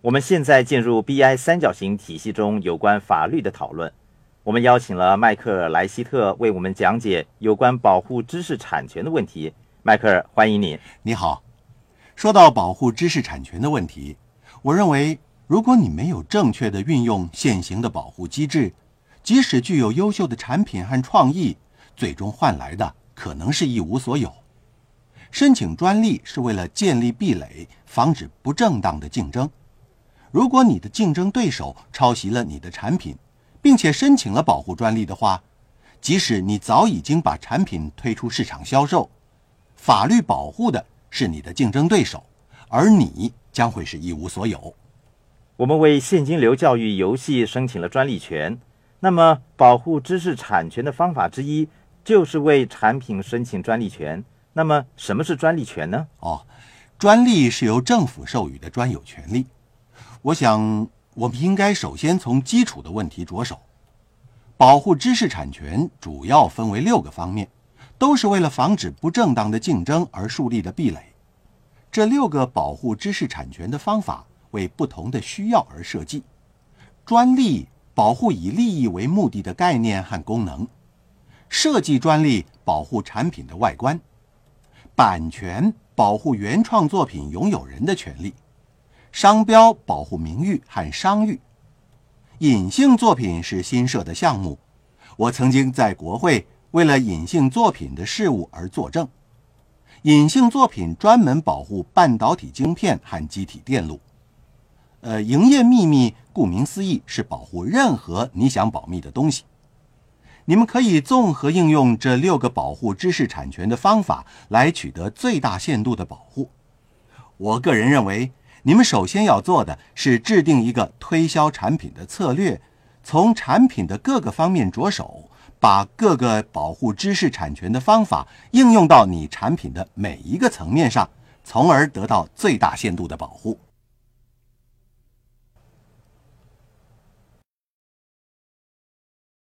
我们现在进入 BI 三角形体系中有关法律的讨论。我们邀请了迈克尔·莱希特为我们讲解有关保护知识产权的问题。迈克尔，欢迎你。你好。说到保护知识产权的问题，我认为，如果你没有正确的运用现行的保护机制，即使具有优秀的产品和创意，最终换来的可能是一无所有。申请专利是为了建立壁垒，防止不正当的竞争。如果你的竞争对手抄袭了你的产品，并且申请了保护专利的话，即使你早已经把产品推出市场销售，法律保护的是你的竞争对手，而你将会是一无所有。我们为现金流教育游戏申请了专利权，那么保护知识产权的方法之一就是为产品申请专利权。那么什么是专利权呢？哦，专利是由政府授予的专有权利。我想，我们应该首先从基础的问题着手。保护知识产权主要分为六个方面，都是为了防止不正当的竞争而树立的壁垒。这六个保护知识产权的方法为不同的需要而设计。专利保护以利益为目的的概念和功能，设计专利保护产品的外观，版权保护原创作品拥有人的权利。商标保护名誉和商誉，隐性作品是新设的项目。我曾经在国会为了隐性作品的事务而作证。隐性作品专门保护半导体晶片和机体电路。呃，营业秘密顾名思义是保护任何你想保密的东西。你们可以综合应用这六个保护知识产权的方法来取得最大限度的保护。我个人认为。你们首先要做的是制定一个推销产品的策略，从产品的各个方面着手，把各个保护知识产权的方法应用到你产品的每一个层面上，从而得到最大限度的保护。